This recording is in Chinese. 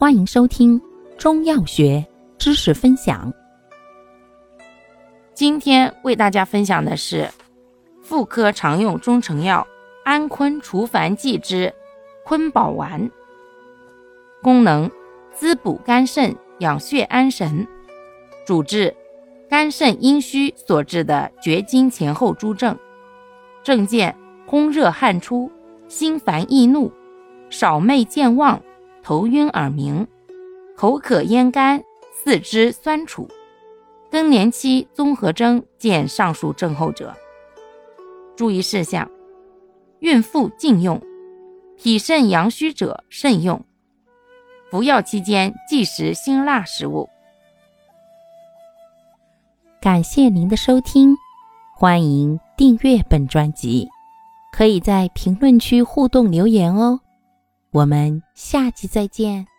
欢迎收听中药学知识分享。今天为大家分享的是妇科常用中成药安坤除烦剂之坤宝丸，功能滋补肝肾、养血安神，主治肝肾阴虚所致的绝经前后诸症，症见宫热汗出、心烦易怒、少寐健忘。头晕耳鸣，口渴咽干，四肢酸楚，更年期综合征见上述症候者。注意事项：孕妇禁用，脾肾阳虚者慎用。服药期间忌食辛辣食物。感谢您的收听，欢迎订阅本专辑，可以在评论区互动留言哦。我们下期再见。